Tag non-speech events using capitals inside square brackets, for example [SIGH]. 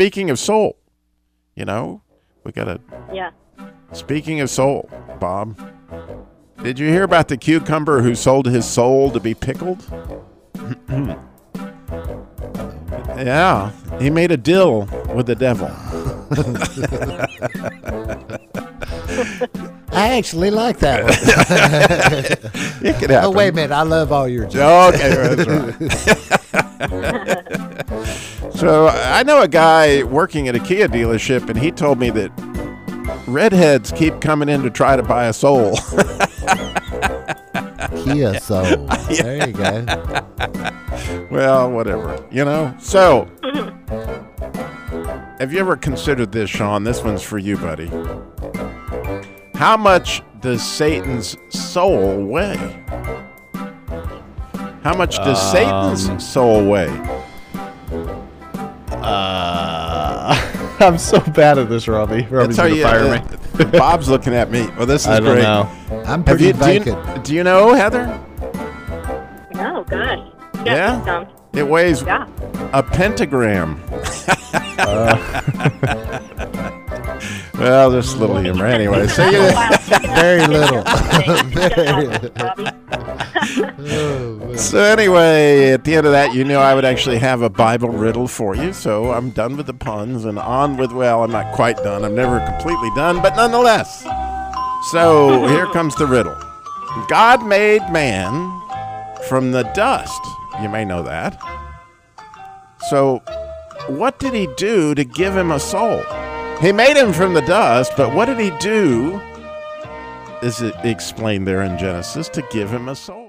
speaking of soul, you know, we got a. Yeah. Speaking of soul, Bob, did you hear about the cucumber who sold his soul to be pickled? [CLEARS THROAT] yeah, he made a deal with the devil. [LAUGHS] I actually like that one. [LAUGHS] it could oh, happen. wait a minute. I love all your jokes. Okay, that's right. [LAUGHS] so uh, I know a guy working at a Kia dealership, and he told me that redheads keep coming in to try to buy a soul. [LAUGHS] Kia Soul. [LAUGHS] There you go. well, whatever, you know. So, have you ever considered this, Sean? This one's for you, buddy. How much does Satan's soul weigh? How much does Um, Satan's soul weigh? Uh, [LAUGHS] I'm so bad at this, Robbie. Robbie's That's how gonna you- fire uh, me. [LAUGHS] Bob's looking at me. Well, this is I don't great. know. I'm Have pretty you, do, you, vacant. do you know, Heather? Oh gosh. Yeah? Some. It weighs Yeah. a pentagram. [LAUGHS] well, just a little humor anyway. So you, [LAUGHS] Very little. [LAUGHS] [LAUGHS] So anyway, at the end of that, you knew I would actually have a Bible riddle for you. So I'm done with the puns and on with well, I'm not quite done. I'm never completely done, but nonetheless. So here comes the riddle. God made man from the dust. You may know that. So what did he do to give him a soul? He made him from the dust, but what did he do? Is it explained there in Genesis to give him a soul?